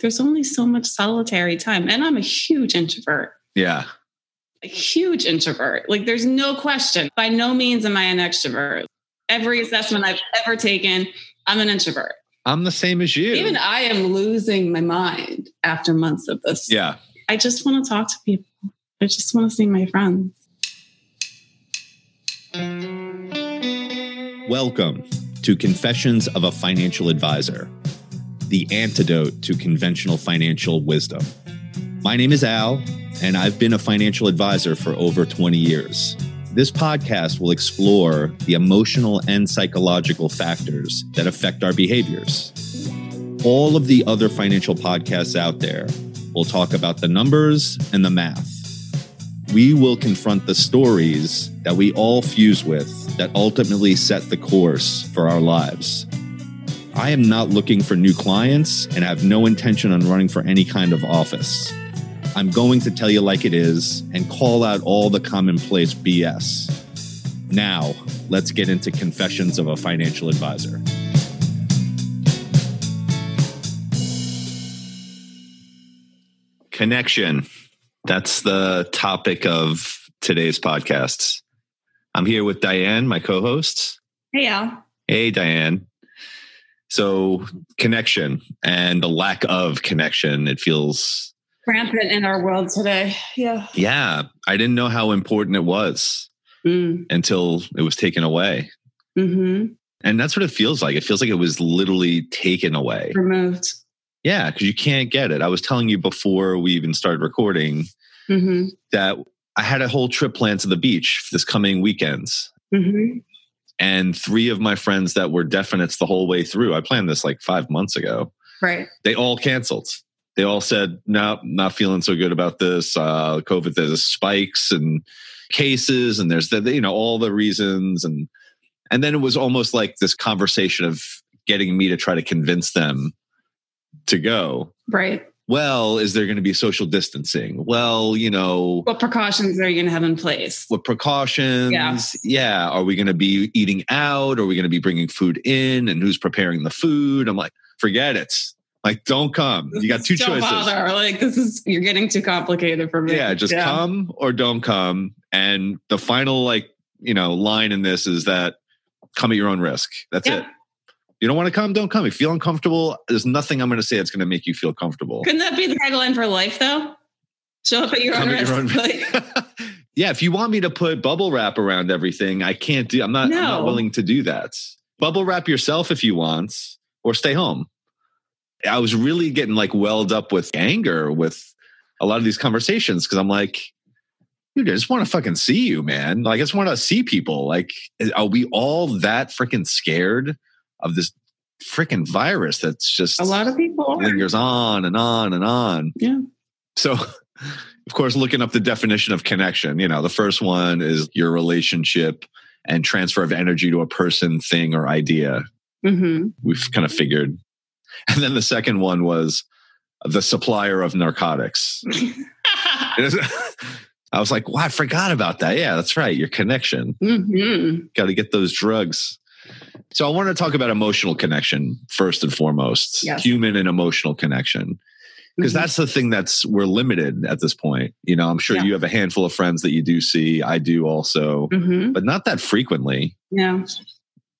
there's only so much solitary time. And I'm a huge introvert, Yeah. a huge introvert. Like there's no question. By no means am I an extrovert. Every assessment I've ever taken, I'm an introvert. I'm the same as you. Even I am losing my mind after months of this. yeah. I just want to talk to people. I just want to see my friends. Welcome to Confessions of a Financial Advisor, the antidote to conventional financial wisdom. My name is Al, and I've been a financial advisor for over 20 years. This podcast will explore the emotional and psychological factors that affect our behaviors. All of the other financial podcasts out there will talk about the numbers and the math. We will confront the stories that we all fuse with that ultimately set the course for our lives. I am not looking for new clients and have no intention on running for any kind of office. I'm going to tell you like it is and call out all the commonplace BS. Now, let's get into Confessions of a Financial Advisor. Connection. That's the topic of today's podcast. I'm here with Diane, my co host. Hey, Al. Hey, Diane. So, connection and the lack of connection, it feels, Rampant in our world today. Yeah. yeah, I didn't know how important it was Mm. until it was taken away. hmm And that's what it feels like. It feels like it was literally taken away. Removed. Yeah, because you can't get it. I was telling you before we even started recording hmm that I had a whole trip planned to the beach this coming weekends. hmm And three of my friends that were definites the whole way through, I planned this like five months ago, Right. they all canceled. They all said, no, not feeling so good about this. Uh, COVID, there's spikes and cases, and there's the, you know, all the reasons. And, and then it was almost like this conversation of getting me to try to convince them to go. Right. Well, is there going to be social distancing? Well, you know, What precautions are you going to have in place? what precautions? Yeah. yeah. Are we going to be eating out? Are we going to be bringing food in? And who's preparing the food? I'm like, forget it. Like, don't come. You got two Don't choices. Bother. Like this is you're getting too complicated for me. Yeah, just come or don't come. And the final, like, you know, line in this is that come at your own risk. That's Yeah. it. You don't want to come, don't come. If you feel uncomfortable, there's nothing I'm going to say that's going to make you feel comfortable. Couldn't that be the tagline for life though? Show up at your Come own at your own yeah, if you want me to put bubble wrap around everything, I can't do. I'm not. I'm not willing to do that. Bubble wrap yourself if you want, or stay home. I was really getting like welled up with anger with a lot of these conversations because I'm like, dude, I just want to fucking see you, man. Like, I just want to see people. Like, are we all that freaking scared of this freaking virus that's just a lot of people are. lingers on and on and on? Yeah. So, of course, looking up the definition of connection, you know, the first one is your relationship and transfer of energy to a person, thing, or idea. hmm We've kind of figured. And then the second one was the supplier of narcotics. I was like, wow, I forgot about that. Yeah, that's right. Your connection. hmm Got to get those drugs. So I want to talk about emotional connection first and foremost, Yes. human and emotional connection because that's the thing that's we're limited at this point you know i'm sure Yeah. you have a handful of friends that you do see i do also hmm but not that frequently Yeah.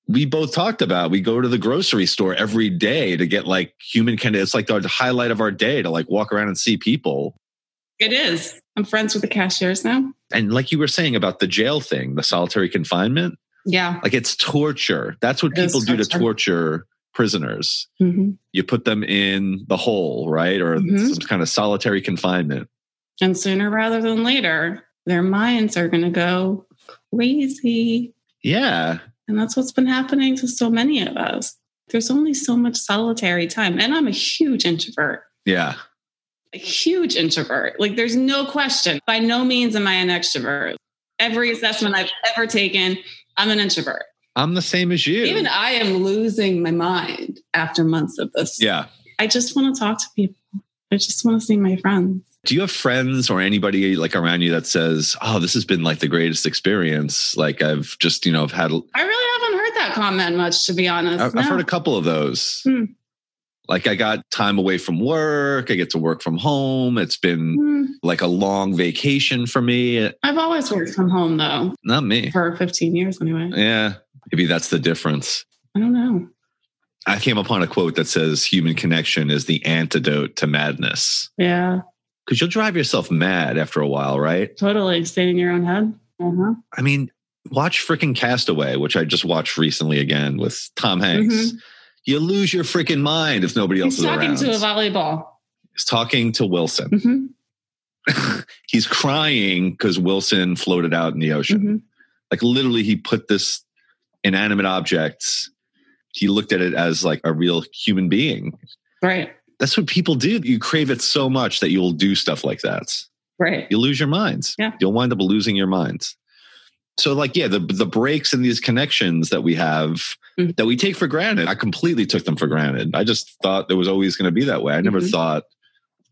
we both talked about we go to the grocery store every day to get like human kind of it's like the highlight of our day to like walk around and see people It is. I'm friends with the cashiers now. and like you were saying about the jail thing the solitary confinement Yeah. like it's torture that's what It people do to torture. prisoners hmm you put them in the hole right or Mhm. some kind of solitary confinement And sooner rather than later, their minds are going to go crazy. yeah And that's what's been happening to so many of us. There's only so much solitary time. And I'm a huge introvert, yeah a huge introvert. Like, there's no question. By no means am I an extrovert. Every assessment I've ever taken, I'm an introvert. i'm the same as you Even I am losing my mind after months of this. yeah I just want to talk to people. I just want to see my friends. Do you have friends or anybody like around you that says, "Oh, this has been like the greatest experience"? Like I've just, you know, I've had I really haven't heard that comment much, to be honest. I've, I've No. heard a couple of those. Hmm. Like I got time away from work. I get to work from home. It's been Hmm. like a long vacation for me. I've always worked from home though, Not me. for 15 years anyway. Yeah. Maybe that's the difference. I don't know. I came upon a quote that says human connection is the antidote to madness. Yeah, Because you'll drive yourself mad after a while, right? totally. Staying in your own head. Uh-huh. I mean, watch freaking Castaway, which I just watched recently again with Tom Hanks. You lose your freaking mind if nobody else He's is talking around. to a volleyball. He's talking to Wilson. hmm He's crying because Wilson floated out in the ocean. hmm Like literally, he put this inanimate object. He looked at it as like a real human being. Right, That's what people do. You crave it so much that you'll do stuff like that. right. You lose your minds. Yeah. You'll wind up losing your minds. So, like, yeah, the the breaks and these connections that we have Mhm. that we take for granted, I completely took them for granted. I just thought it was always going to be that way. I never Mhm. thought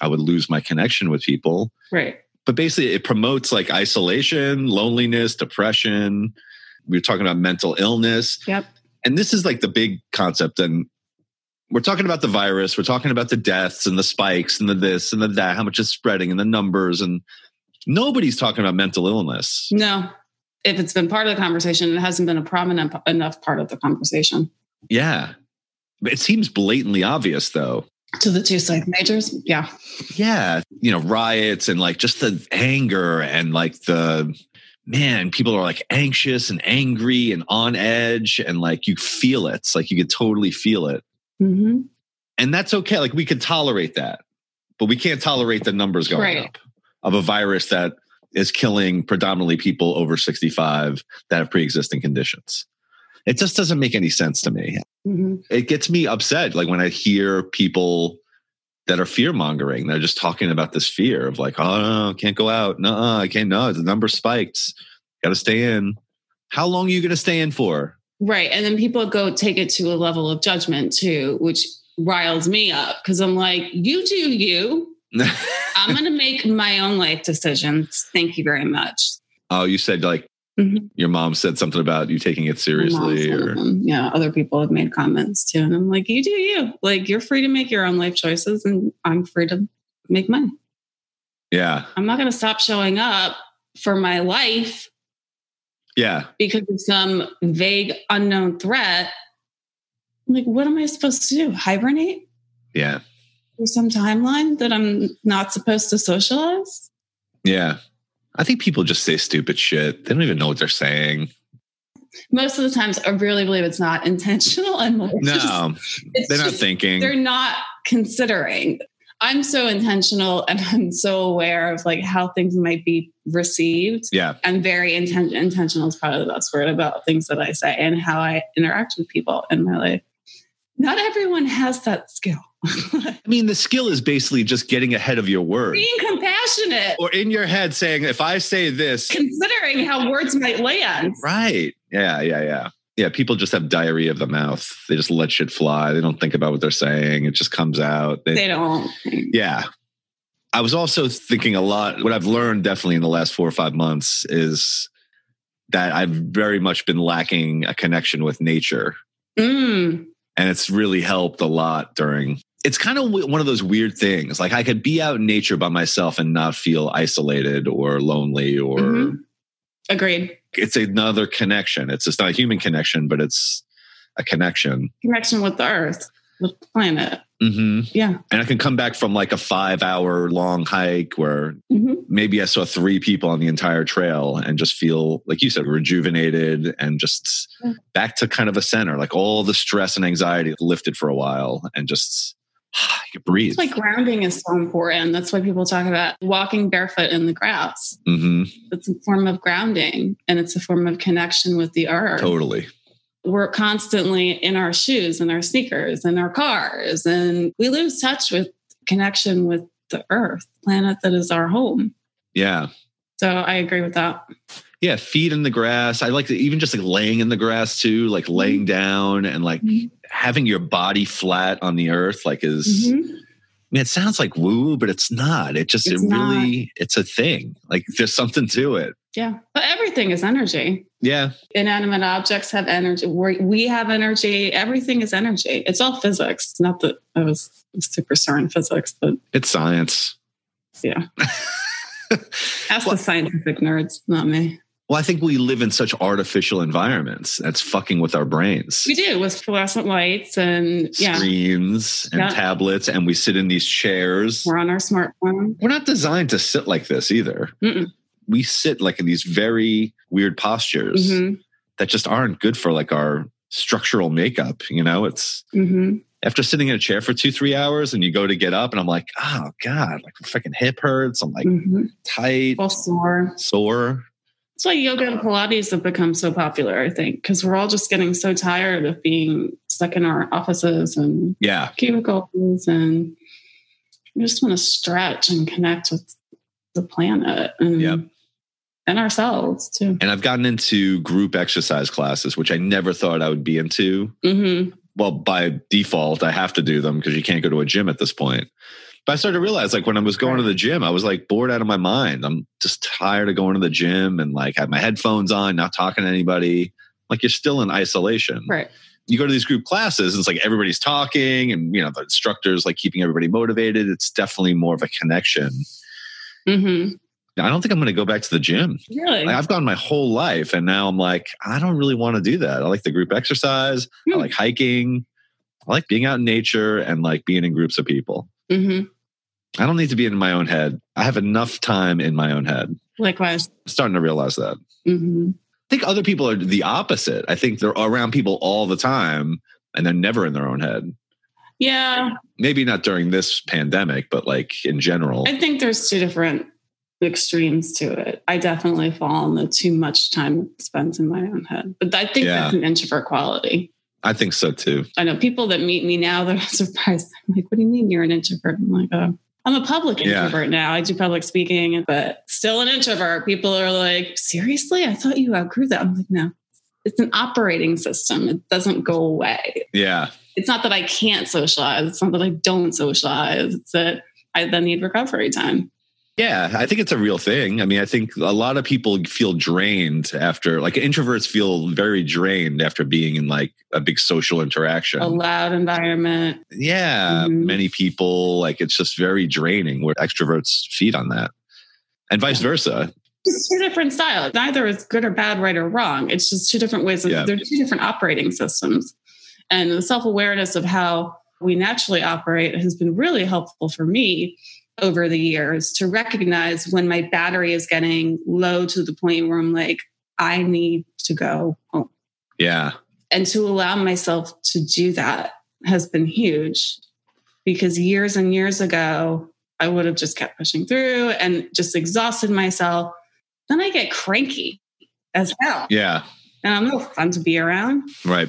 I would lose my connection with people. Right. But basically, it promotes like isolation, loneliness, depression. We are talking about mental illness. Yep. And this is like the big concept. And we're talking about the virus, we're talking about the deaths and the spikes and the this and the that, how much is spreading and the numbers. And nobody's talking about mental illness. No, if it's been part of the conversation, it hasn't been a prominent enough part of the conversation. Yeah. But It seems blatantly obvious, though. To the two psych majors, yeah. Yeah. You know, riots and like just the anger and like the man, people are like anxious and angry and on edge. And like you feel it. It's like you could totally feel it. hmm And that's okay. Like we could tolerate that, but we can't tolerate the numbers going Right. up of a virus that is killing predominantly people over 65 that have pre existing conditions. It just doesn't make any sense to me. hmm it gets me upset like when i hear people that are fear mongering they're just talking about this fear of like oh no can't go out no i can't no the number spiked gotta stay in how long are you gonna stay in for Right. And then people go take it to a level of judgment too, which riles me up because I'm like, you do you. I'm going to make my own life decisions. Thank you very much. oh you said like Mhm. your mom said something about you taking it seriously or. Yeah. Other people have made comments too. And I'm like, you do you. Like, you're free to make your own life choices and I'm free to make mine. yeah I'm not going to stop showing up for my life yeah because of some vague unknown threat. I'm like, what am I supposed to do? Hibernate? yeah some timeline that I'm not supposed to socialize? yeah i think people just say stupid shit they don't even know what they're saying Most of the times, I really believe it's not intentional. And like, no just- they're not just- thinking They're not considering. I'm so intentional and I'm so aware of like how things might be received. yeah I'm very inten- intentional is probably the best word about things that I say and how I interact with people in my life. Not everyone has that skill. i mean the skill is basically just getting ahead of your words Being compassionate, or in your head saying, if I say this, considering how words might land. right? Yeah, yeah, yeah. Yeah, people just have diarrhea of the mouth. They just let shit fly. They don't think about what they're saying. It just comes out. They- They don't. yeah. I was also thinking a lot. What I've learned definitely in the last four or five months is that I've very much been lacking a connection with nature. Mm, And it's really helped a lot during. It's kind of one of those weird things. Like I could be out in nature by myself and not feel isolated or lonely or Mhm. agreed. it's another connection. It's just not a human connection, but it's a connection. Connection with the earth, with the planet. Hmm Yeah. And I can come back from like a five hour long hike where hmm maybe I saw three people on the entire trail and just feel, like you said, rejuvenated and just Yeah. back to kind of a center, like all the stress and anxiety lifted for a while and just you breathe. That's why grounding is so important. That's why people talk about walking barefoot in the grass. hmm It's a form of grounding and it's a form of connection with the earth. Totally. We're constantly in our shoes and our sneakers and our cars, and we lose touch with connection with the earth, planet that is our home. Yeah. So I agree with that. Yeah. Feet in the grass. I like to even just like laying in the grass too, like Mm-hmm. laying down and like having your body flat on the earth, like is. Mhm. I mean, it sounds like woo, but it's not. It just It's it really it's a thing. Like there's something to it. Yeah. But everything is energy. Yeah. Inanimate objects have energy. we we have energy. Everything is energy. It's all physics. Not that I was super CERN physics, but it's science. Yeah. Ask well, the scientific nerds, not me. Well, I think we live in such artificial environments that's fucking with our brains. We do with fluorescent lights and screens and yeah. tablets, and we sit in these chairs. We're on our smartphone. We're not designed to sit like this either. Mm-mm. We sit like in these very weird postures mm-hmm. that just aren't good for like our structural makeup. You know, it's mm-hmm. after sitting in a chair for two, three hours, and you go to get up, and I'm like, oh god, like my freaking hip hurts. I'm like mm-hmm. tight, all sore, sore. That's why yoga and Pilates have become so popular, I think, because we're all just getting so tired of being stuck in our offices and yeah, cubicles, and we just want to stretch and connect with the planet and yep. And ourselves too. And I've gotten into group exercise classes, which I never thought I would be into. Mm-hmm. Well, by default, I have to do them because you can't go to a gym at this point. But I started to realize, like, when I was going right. to the gym, I was like bored out of my mind. I'm just tired of going to the gym and like have my headphones on, not talking to anybody. Like, you're still in isolation. Right. You go to these group classes, and it's like everybody's talking, and you know the instructors like keeping everybody motivated. It's definitely more of a connection. Mm-hmm. I don't think I'm going to go back to the gym. Really? Like, I've gone my whole life, and now I'm like, I don't really want to do that. I like the group exercise. I hmm. like hiking. I like being out in nature and like being in groups of people. Mm-hmm. I don't need to be in my own head. I have enough time in my own head. Likewise. I'm starting to realize that. Mm-hmm. I think other people are the opposite. I think they're around people all the time and they're never in their own head. Yeah. Maybe not during this pandemic, but like in general. I think there's two different extremes to it. I definitely fall in the too much time spent in my own head. But I think yeah. that's an introvert quality. I think so too. I know people that meet me now, they're surprised. I'm like, what do you mean you're an introvert? I'm like, oh, I'm a public introvert yeah. now. I do public speaking, but still an introvert. People are like, seriously? I thought you outgrew that. I'm like, no, it's an operating system. It doesn't go away. Yeah. It's not that I can't socialize. It's not that I don't socialize. It's that I then need recovery time. Yeah, I think it's a real thing. I mean, I think a lot of people feel drained after, like introverts feel very drained after being in like a big social interaction, a loud environment. Yeah, mm-hmm. many people, like it's just very draining where extroverts feed on that and vice yeah. versa. It's two different styles. Neither is good or bad, right or wrong. It's just two different ways. Of, yeah. They're two different operating systems. And the self awareness of how we naturally operate has been really helpful for me over the years to recognize when my battery is getting low to the point where I'm like, I need to go home. Yeah. And to allow myself to do that has been huge because years and years ago, I would have just kept pushing through and just exhausted myself. Then I get cranky as hell. Yeah. And I'm no fun to be around. Right.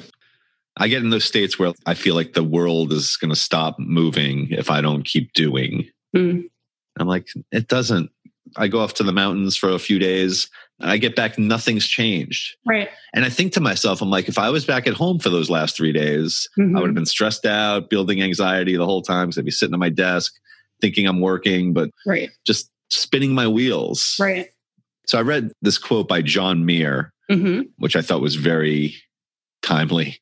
I get in those states where I feel like the world is going to stop moving if I don't keep doing. Mm. I'm like, it doesn't. I go off to the mountains for a few days. I get back, nothing's changed. Right. And I think to myself, I'm like, if I was back at home for those last three days, mm-hmm. I would have been stressed out, building anxiety the whole time. Because I'd be sitting at my desk thinking I'm working, but right. just spinning my wheels. Right. So I read this quote by John Muir, mm-hmm. which I thought was very timely.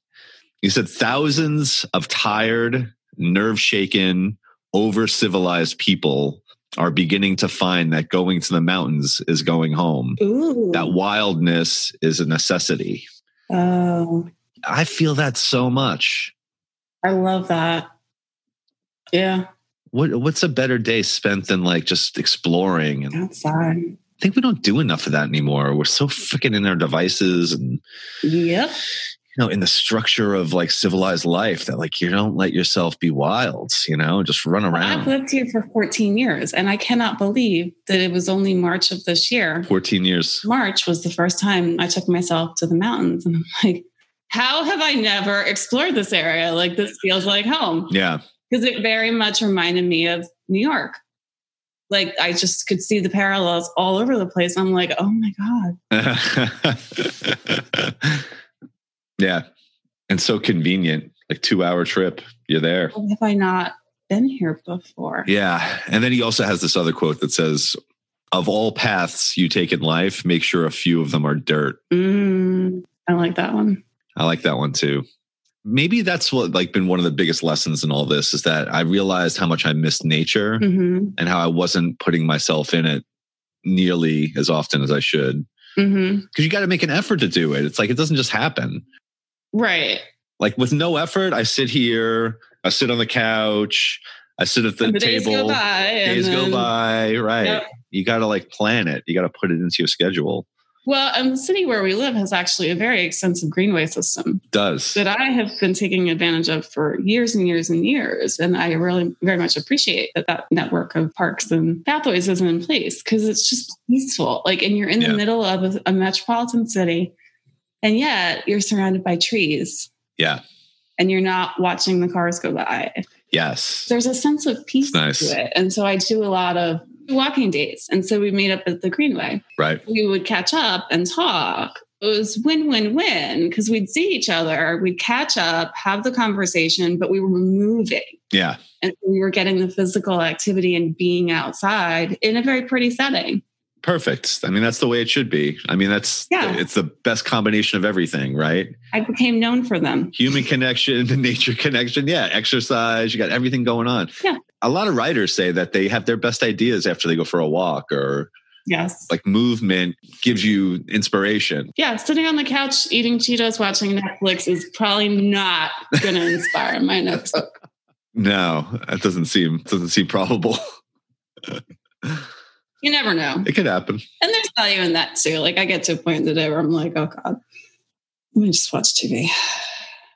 He said, thousands of tired, nerve shaken, over civilized people are beginning to find that going to the mountains is going home. Ooh. That wildness is a necessity. Oh. I feel that so much. I love that. Yeah. What what's a better day spent than like just exploring and outside? I think we don't do enough of that anymore. We're so freaking in our devices and Yep know in the structure of like civilized life that like you don't let yourself be wild you know just run around i've lived here for 14 years and i cannot believe that it was only march of this year. 14 years. March was the first time i took myself to the mountains and i'm like how have i never explored this area? Like this feels like home. Yeah. Because it very much reminded me of new york. Like I just could see the parallels all over the place. I'm like, oh my God. Yeah. And so convenient, like two hour trip. You're there. Have I not been here before? Yeah. And then he also has this other quote that says, of all paths you take in life, make sure a few of them are dirt. Mm, I like that one. I like that one too. Maybe that's what like been one of the biggest lessons in all this is that I realized how much I missed nature Mm-hmm. and how I wasn't putting myself in it nearly as often as I should. Mm-hmm. Because you got to make an effort to do it. It's like it doesn't just happen. Right. Like with no effort, I sit here, I sit on the couch, I sit at the, the days table. go by. days go by, right? Yep. You got to like plan it. You got to put it into your schedule. Well, and the city where we live has actually a very extensive greenway system does. that I have been taking advantage of for years and years and years. And I really very much appreciate that that network of parks and pathways isn't in place because it's just peaceful. Like, and you're in the middle of a, a metropolitan city, and yet you're surrounded by trees yeah. and you're not watching the cars go by. Yes. There's a sense of peace nice. to it. And so I do a lot of walking days. And so we meet up at the Greenway. Right. we would catch up and talk. It was win win win because we'd see each other, we'd catch up, have the conversation, but we were moving. Yeah. And we were getting the physical activity and being outside in a very pretty setting. Perfect. I mean, that's the way it should be. I mean, that's Yeah. it's the best combination of everything, right? I became known for them. Human connection, the nature connection. Yeah. Exercise. You got everything going on. Yeah. A lot of writers say that they have their best ideas after they go for a walk or Yes. like movement gives you inspiration. Yeah, sitting on the couch eating Cheetos, watching Netflix is probably not going to inspire my next book. No, that doesn't seem doesn't seem probable. You never know. It could happen. And there's value in that too. Like I get to a point in the day where I'm like, oh God, let me just watch TV.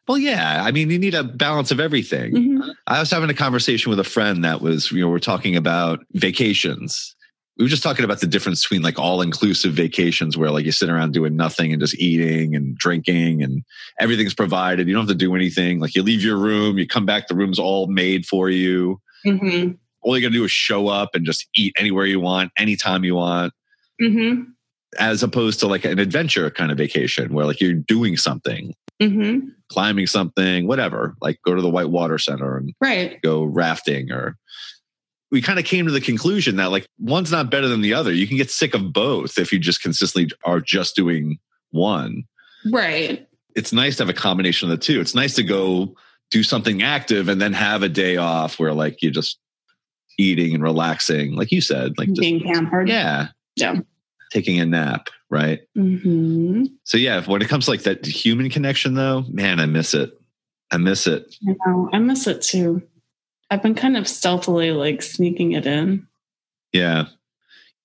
Well, yeah. I mean, you need a balance of everything. Mhm. I was having a conversation with a friend that was, you know, we're talking about vacations. We were just talking about the difference between like all inclusive vacations where like you sit around doing nothing and just eating and drinking and everything's provided. You don't have to do anything. Like you leave your room, you come back, the room's all made for you. Mhm. All you got to do is show up and just eat anywhere you want, anytime you want, Mhm. as opposed to like an adventure kind of vacation where like you're doing something, Mhm. climbing something, whatever, like go to the White Water Center and Right. go rafting or we kind of came to the conclusion that like one's not better than the other. You can get sick of both if you just consistently are just doing one. Right. It's nice to have a combination of the two. It's nice to go do something active and then have a day off where like you're just eating and relaxing, like you said, like just, Being pampered. yeah, Yeah. taking a nap, right? hmm So yeah, when it comes to like that human connection though, man, I miss it. I miss it. I know. I miss it too. I've been kind of stealthily like sneaking it in. Yeah.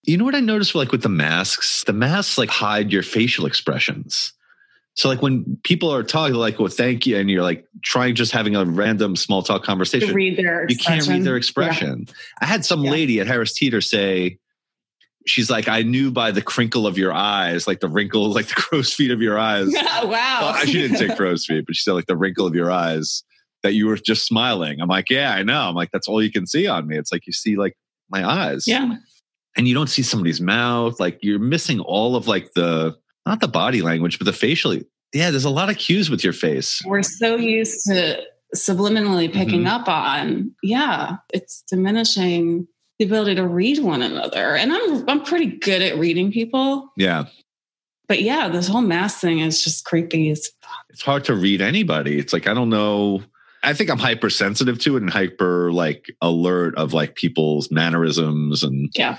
You know what I noticed like with the masks? The masks like hide your facial expressions. So like when people are talking they're like, well, thank you, and you're like trying just having a random small talk conversation, read their you can't read their expression. expression. I had some Yeah. lady at Harris Teeter say, she's like, I knew by the crinkle of your eyes, like the wrinkles, like the crow's feet of your eyes. Wow. Well, she didn't say crow's feet, but she said like the wrinkle of your eyes that you were just smiling. I'm like, yeah, I know. I'm like, that's all you can see on me. It's like you see like my eyes. yeah. And you don't see somebody's mouth. Like you're missing all of like the not the body language, but the facial. Yeah, there's a lot of cues with your face. We're so used to subliminally picking Mhm. up on. Yeah. It's diminishing the ability to read one another. And I'm I'm pretty good at reading people. Yeah. But yeah, this whole mask thing is just creepy as It's hard to read anybody. It's like I don't know. I think I'm hypersensitive to it and hyper like alert of like people's mannerisms and Yeah.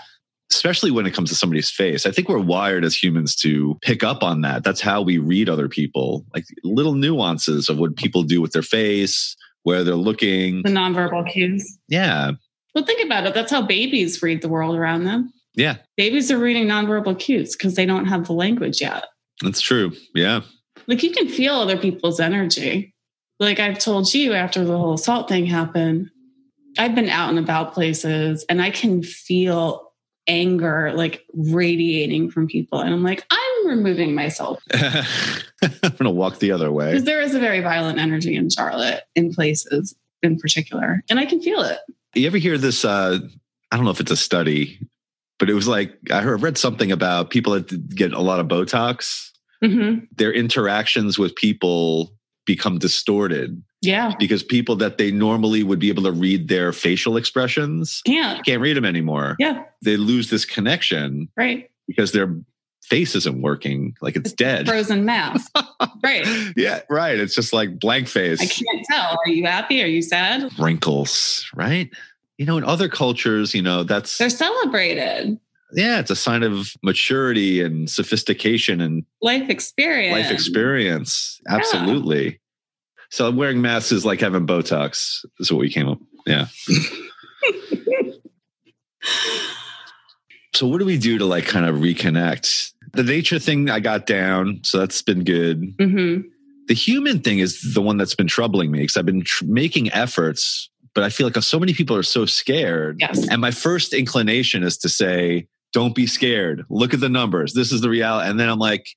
Especially when it comes to somebody's face. I think we're wired as humans to pick up on that. That's how we read other people, like little nuances of what people do with their face, where they're looking. the nonverbal cues. Yeah. Well, think about it. That's how babies read the world around them. Yeah. Babies are reading nonverbal cues because they don't have the language yet. That's true. Yeah. Like you can feel other people's energy. Like I've told you after the whole assault thing happened, I've been out and about places and I can feel anger like radiating from people. And I'm like, I'm removing myself I'm going to walk the other way. because there is a very violent energy in Charlotte in places in particular. And I can feel it. You ever hear this? Uh, I don't know if it's a study, but it was like I heard, read something about people that get a lot of Botox. hmm Their interactions with people become distorted Yeah. because people that they normally would be able to read their facial expressions Can't. can't read them anymore. Yeah. They lose this connection Right. because their face isn't working, like it's dead. Frozen mouth. right. Yeah, right. It's just like blank face. I can't tell. Are you happy? Are you sad? Wrinkles, right? You know, in other cultures, you know, that's They're celebrated. yeah, it's a sign of maturity and sophistication and Life experience. life experience. Absolutely. So wearing masks is like having Botox. Is what we came up. Yeah. so what do we do to like kind of reconnect? The nature thing I got down, so that's been good. hmm The human thing is the one that's been troubling me because I've been tr- making efforts, but I feel like so many people are so scared. Yes. And my first inclination is to say, don't be scared. Look at the numbers. This is the reality. And then I'm like,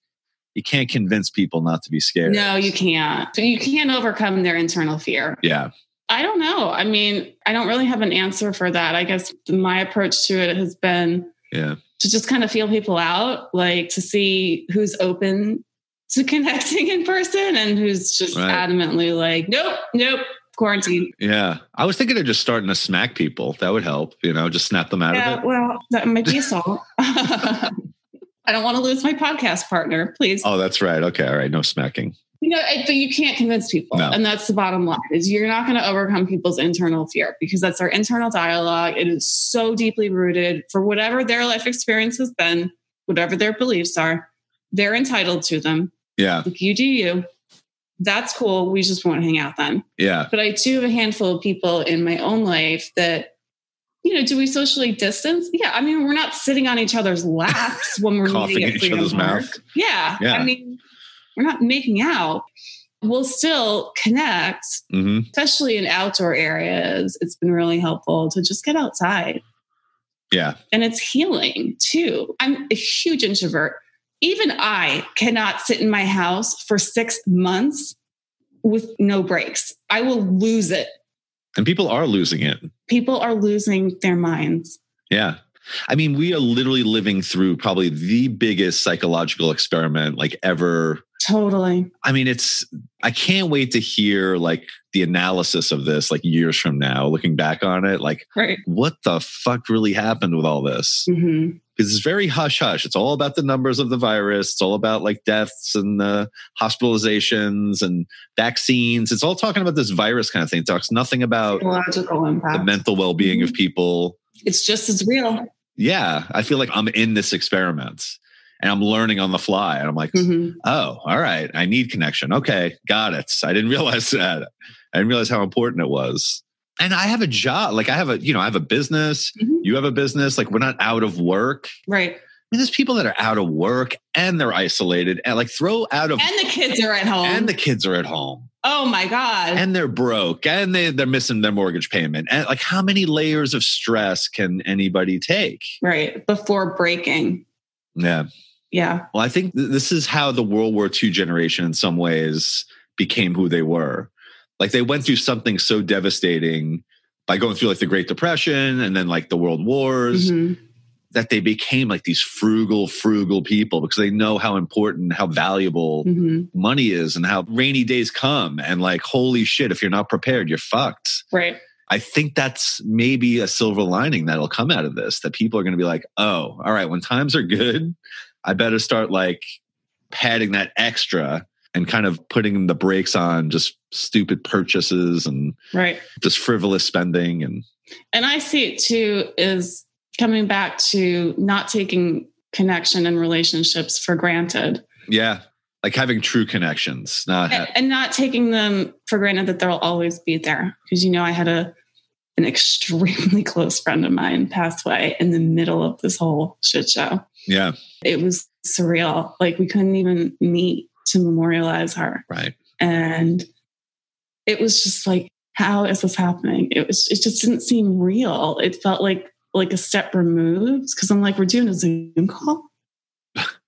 you can't convince people not to be scared. No, you can't. You can't overcome their internal fear. Yeah. I don't know. I mean, I don't really have an answer for that. I guess my approach to it has been Yeah. to just kind of feel people out, like to see who's open to connecting in person and who's just Right. adamantly like, nope, nope, quarantine. Yeah. I was thinking of just starting to smack people. That would help, you know, just snap them out Yeah, of it. well, that might be assault. I don't want to lose my podcast partner, please. Oh, that's right. Okay. All right. No smacking. You know, I- but you can't convince people, No. and that's the bottom line: is you're not going to overcome people's internal fear because that's our internal dialogue. It is so deeply rooted for whatever their life experience has been, whatever their beliefs are. They're entitled to them. Yeah. Like you do you. That's cool. We just won't hang out then. Yeah. But I do have a handful of people in my own life that, you know, do we socially distance? Yeah. I mean, we're not sitting on each other's laps when we're Coughing meeting at each other's Park. mouth. Yeah. Yeah. I mean, we're not making out. We'll still connect, hmm especially in outdoor areas. It's been really helpful to just get outside. Yeah. And it's healing too. I'm a huge introvert. Even I cannot sit in my house for six months with no breaks. I will lose it. And people are losing it. People are losing their minds. Yeah. I mean, we are literally living through probably the biggest psychological experiment like ever. Totally. I mean, it's, I can't wait to hear like the analysis of this like years from now, looking back on it. Like, Right. what the fuck really happened with all this? hmm Because it's very hush hush. It's all about the numbers of the virus. It's all about like deaths and uh, hospitalizations and vaccines. It's all talking about this virus kind of thing. It talks nothing about Psychological the mental well being of people. It's just as real. yeah, I feel like I'm in this experiment and I'm learning on the fly. And I'm like, Mhm. oh, all right, I need connection. Okay, got it. I didn't realize that. I didn't realize how important it was. And I have a job. Like I have a, you know, I have a business. Mhm. You have a business. Like we're not out of work. Right. I mean, there's people that are out of work and they're isolated and like throw out of And the kids are at home. and the kids are at home oh my God. and they're broke and they, they're missing their mortgage payment. And like how many layers of stress can anybody take? right. Before breaking. Yeah. Yeah. Well, I think th- this is how the World War II generation, in some ways, became who they were. Like they went through something so devastating by going through like the Great Depression and then like the World Wars Mhm. that they became like these frugal, frugal people because they know how important, how valuable Mhm. money is and how rainy days come. And like, holy shit, if you're not prepared, you're fucked. Right. I think that's maybe a silver lining that'll come out of this that people are going to be like, oh, all right, when times are good, I better start like padding that extra and kind of putting the brakes on just stupid purchases and Right. just frivolous spending. And And I see it too is coming back to not taking connection and relationships for granted yeah, like having true connections, not ha- and, and not taking them for granted that they'll always be there. Because, you know, I had a, an extremely close friend of mine pass away in the middle of this whole shit show. Yeah, It was surreal. Like we couldn't even meet to memorialize her. right. and it was just like how is this happening? It was it just didn't seem real. It felt like like a step removed. Because i'm like we're doing a zoom call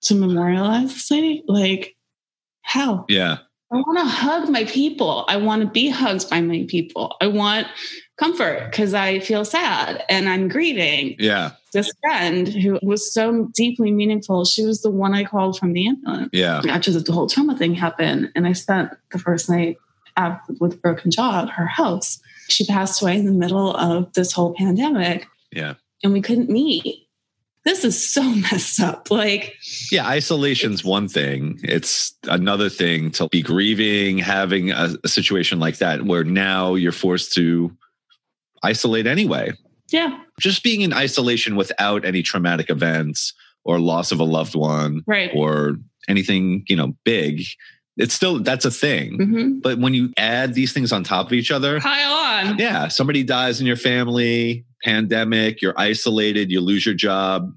to memorialize this lady? Like how? Yeah, i want to hug my people. I want to be hugged by my people. I want comfort because i feel sad and i'm grieving yeah, this friend who was so deeply meaningful she was the one i called from the ambulance yeah, after the whole trauma thing happened and i spent the first night have with a broken jaw at her house. She passed away in the middle of this whole pandemic. Yeah. And we couldn't meet. This is so messed up. Like, yeah, isolation's one thing. It's another thing to be grieving, having a, a situation like that where now you're forced to isolate anyway. Yeah. Just being in isolation without any traumatic events or loss of a loved one right. or anything, you know, big, it's still that's a thing. Mm-hmm. But when you add these things on top of each other, pile on. Yeah, somebody dies in your family, pandemic, you're isolated, you lose your job.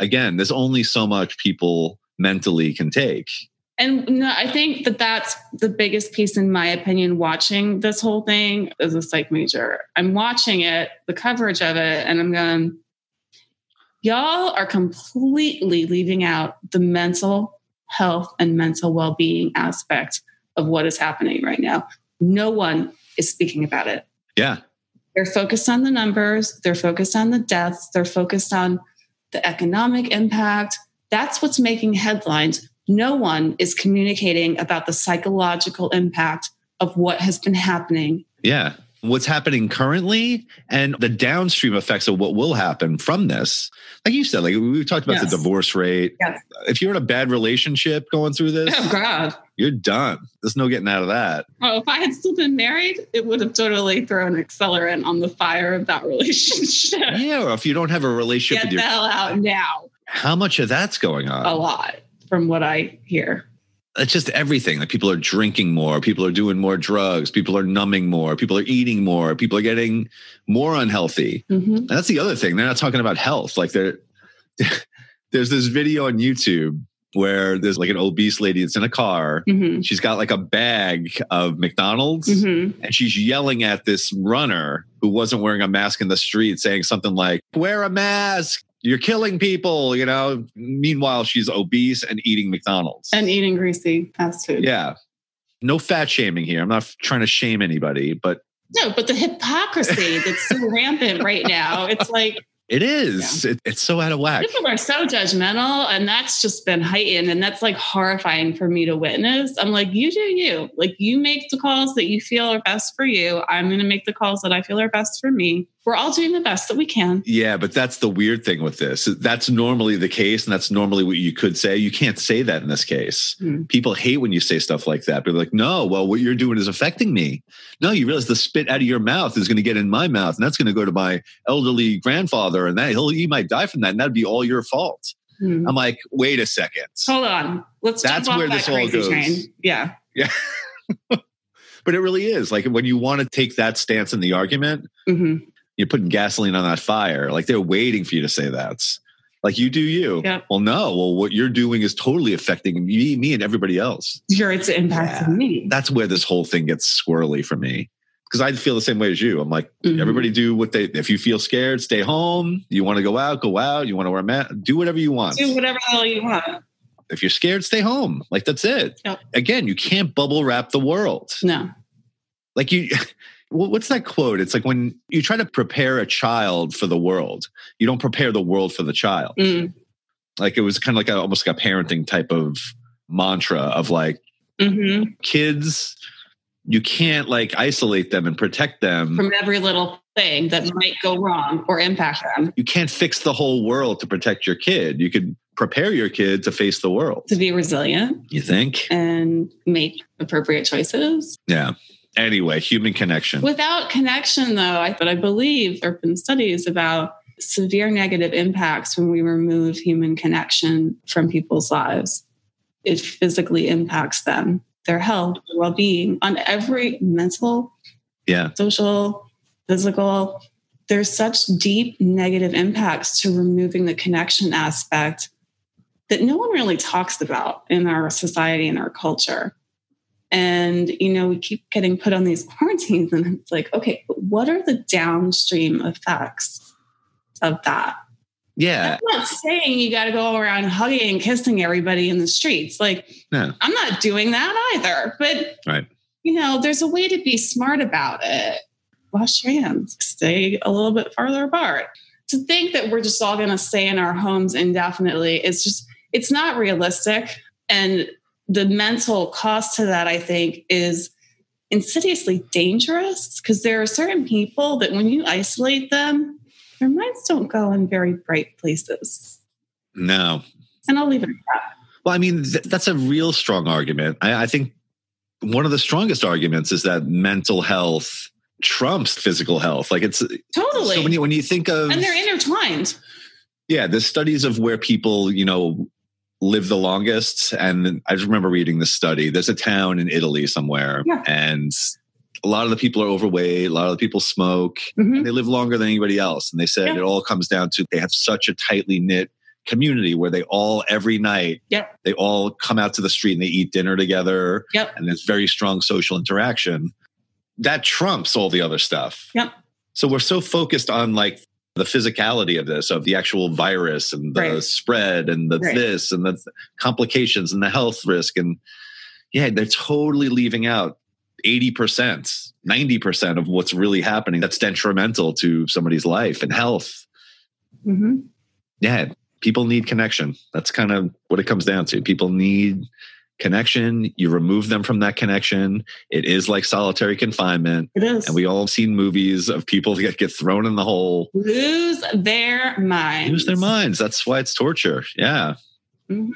Again, there's only so much people mentally can take. And no, I think that that's the biggest piece, in my opinion, watching this whole thing as a psych major. I'm watching it, the coverage of it, and I'm going, y'all are completely leaving out the mental health and mental well being aspect of what is happening right now. No one is speaking about it. Yeah. They're focused on the numbers, they're focused on the deaths, they're focused on the economic impact. That's what's making headlines no one is communicating about the psychological impact of what has been happening. Yeah. What's happening currently and the downstream effects of what will happen from this. Like you said, like we've talked about yes. the divorce rate. Yes. If you're in a bad relationship going through this, oh God, you're done. There's no getting out of that. Oh, if I had still been married, it would have totally thrown accelerant on the fire of that relationship. Yeah, or if you don't have a relationship Get with your the hell out now. How much of that's going on? A lot from what I hear. It's just everything. Like people are drinking more, people are doing more drugs, people are numbing more, people are eating more, people are getting more unhealthy. Mm-hmm. And that's the other thing. They're not talking about health. Like there, there's this video on YouTube where there's like an obese lady that's in a car. Mm-hmm. She's got like a bag of McDonald's mm-hmm. and she's yelling at this runner who wasn't wearing a mask in the street, saying something like, Wear a mask you're killing people, you know. Meanwhile, she's obese and eating McDonald's and eating greasy fast food. Yeah. No fat shaming here. I'm not trying to shame anybody, but no, but the hypocrisy that's so rampant right now. It's like it is. Yeah. It, it's so out of whack. People are so judgmental, and that's just been heightened, and that's like horrifying for me to witness. I'm like, you do you. Like, you make the calls that you feel are best for you. I'm going to make the calls that I feel are best for me we're all doing the best that we can. Yeah, but that's the weird thing with this. That's normally the case, and that's normally what you could say. You can't say that in this case. Mm. People hate when you say stuff like that. They're like, no, well, what you're doing is affecting me. No, you realize the spit out of your mouth is going to get in my mouth, and that's going to go to my elderly grandfather, and that he'll he might die from that, and that'd be all your fault. Mm. I'm like, wait a second. Hold on. Let's that's where this all goes. Train. Yeah. Yeah. but it really is like when you want to take that stance in the argument, mm-hmm you're putting gasoline on that fire. Like they're waiting for you to say that. Like you do you. Yep. Well, no. Well, what you're doing is totally affecting me, me and everybody else. Sure, it's impacting yeah. me. That's where this whole thing gets squirrely for me. Because I feel the same way as you. I'm like, mm-hmm. everybody do what they. If you feel scared, stay home. You want to go out, go out. You want to wear a mask, do whatever you want. Do whatever the hell you want. If you're scared, stay home. Like that's it. Yep. Again, you can't bubble wrap the world. No. Like you. what's that quote? It's like when you try to prepare a child for the world, you don't prepare the world for the child. Mm. Like it was kind of like a, almost like a parenting type of mantra of like mm-hmm. kids, you can't like isolate them and protect them from every little thing that might go wrong or impact them. You can't fix the whole world to protect your kid. You could prepare your kid to face the world, to be resilient. You think? And make appropriate choices. Yeah anyway, human connection. Without connection, though, I, but I believe there have been studies about severe negative impacts when we remove human connection from people's lives. It physically impacts them, their health, their well being on every mental, yeah, social, physical. There's such deep negative impacts to removing the connection aspect that no one really talks about in our society and our culture. And, you know, we keep getting put on these quarantines, and it's like, okay, but what are the downstream effects of that? Yeah. I'm not saying you got to go around hugging and kissing everybody in the streets. Like, no. I'm not doing that either. But, right. you know, there's a way to be smart about it. Wash your hands, stay a little bit farther apart. To think that we're just all going to stay in our homes indefinitely is just, it's not realistic. And the mental cost to that, I think, is insidiously dangerous because there are certain people that when you isolate them, their minds don't go in very bright places. No. And I'll leave it at that. Well, I mean, th- that's a real strong argument. I, I think one of the strongest arguments is that mental health trumps physical health. Like it's totally. So when you when you think of and they're intertwined. Yeah, the studies of where people, you know, live the longest. And I just remember reading this study. There's a town in Italy somewhere, Yeah. and a lot of the people are overweight. A lot of the people smoke. Mhm. And they live longer than anybody else. And they said Yeah. it all comes down to they have such a tightly knit community where they all every night Yep. they all come out to the street and they eat dinner together Yep. and there's very strong social interaction that trumps all the other stuff Yep. so we're so focused on like the physicality of this of the actual virus and the Right. spread and the Right. this and the complications and the health risk and yeah they're totally leaving out 80% 90% of what's really happening that's detrimental to somebody's life and health hmm yeah, people need connection. That's kind of what it comes down to. People need connection. You remove them from that connection. It is like solitary confinement. It is. And we all have seen movies of people that get thrown in the hole, lose their minds. lose their minds. That's why it's torture. Yeah. hmm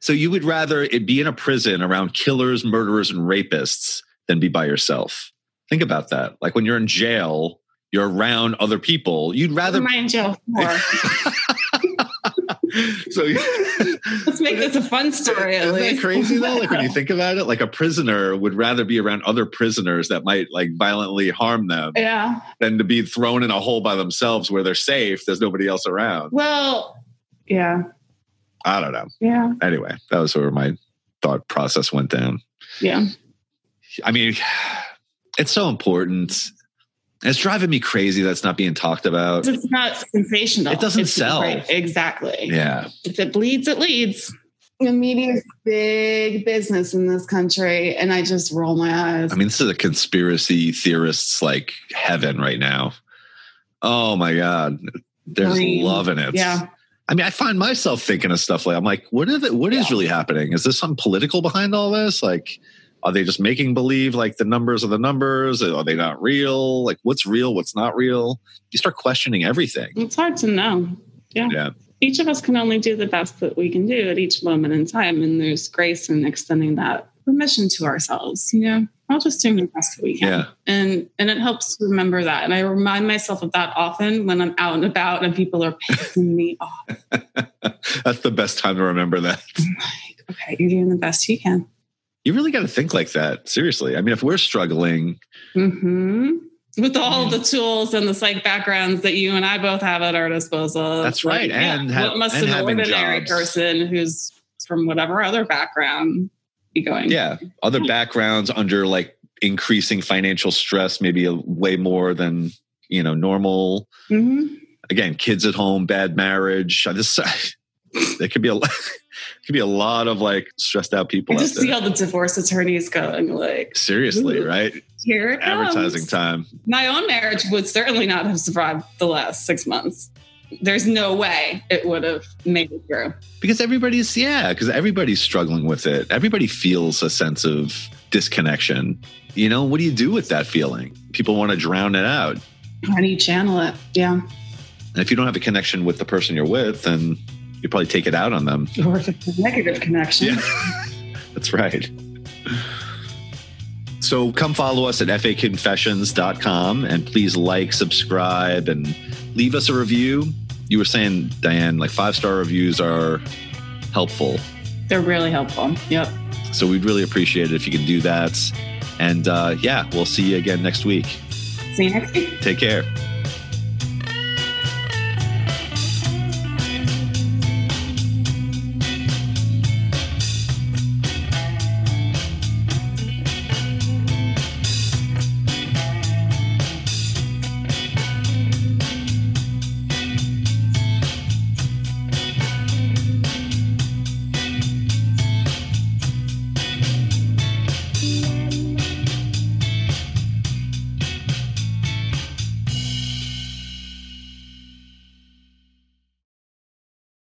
So you would rather it be in a prison around killers, murderers, and rapists than be by yourself. Think about that. Like when you're in jail, you're around other people. You'd rather. am I in jail for? so Let's make this a fun story Isn't that crazy though? Like when you think about it, like a prisoner would rather be around other prisoners that might like violently harm them yeah. than to be thrown in a hole by themselves where they're safe. There's nobody else around. Well, yeah. I don't know. Yeah. Anyway, that was where my thought process went down. Yeah. I mean, it's so important. It's driving me crazy that's not being talked about. It's not sensational. It doesn't It's- sell. right, Exactly. Yeah. If it bleeds, it leads. The media is big business in this country, and I just roll my eyes. I mean, this is a conspiracy theorists like heaven right now. Oh my God. They're just Green. loving it. Yeah. I mean, I find myself thinking of stuff like I'm like, what is it? What is Yeah. really happening? Is there some political behind all this? Like, are they just making believe like the numbers are the numbers? Are they not real? Like, what's real? What's not real? You start questioning everything. It's hard to know. Yeah. Yeah. Each of us can only do the best that we can do at each moment in time. And there's grace in extending that permission to ourselves. You know, I'll just do the best that we can. Yeah. And and it helps to remember that. And I remind myself of that often when I'm out and about and people are pissing me off. That's the best time to remember that. Like, okay, you're doing the best you can. You really got to think like that. Seriously. I mean, if we're struggling, hmm With all the tools and the psych backgrounds that you and I both have at our disposal. That's it's like, right. And yeah, ha- what must an ordinary jobs. person who's from whatever other background be going? yeah, other backgrounds under like increasing financial stress, maybe a, way more than, you know, normal. hmm again, kids at home, bad marriage. I there could be a could be a lot of like stressed out people I just see all the divorce attorneys going like, Seriously, right? here it comes. Advertising time. My own marriage would certainly not have survived the last six months. There's no way it would have made it through. Because everybody's yeah, because everybody's struggling with it. Everybody feels a sense of disconnection. You know, what do you do with that feeling? People want to drown it out. How do you channel it? Yeah. And if you don't have a connection with the person you're with, then you probably take it out on them. Or if it's a negative connection. Yeah. That's right. So come follow us at faconfessions.com and please like, subscribe, and leave us a review. You were saying, Diane, like five star reviews are helpful. They're really helpful. Yep. So we'd really appreciate it if you can do that. And uh, yeah, we'll see you again next week. See you next week. Take care.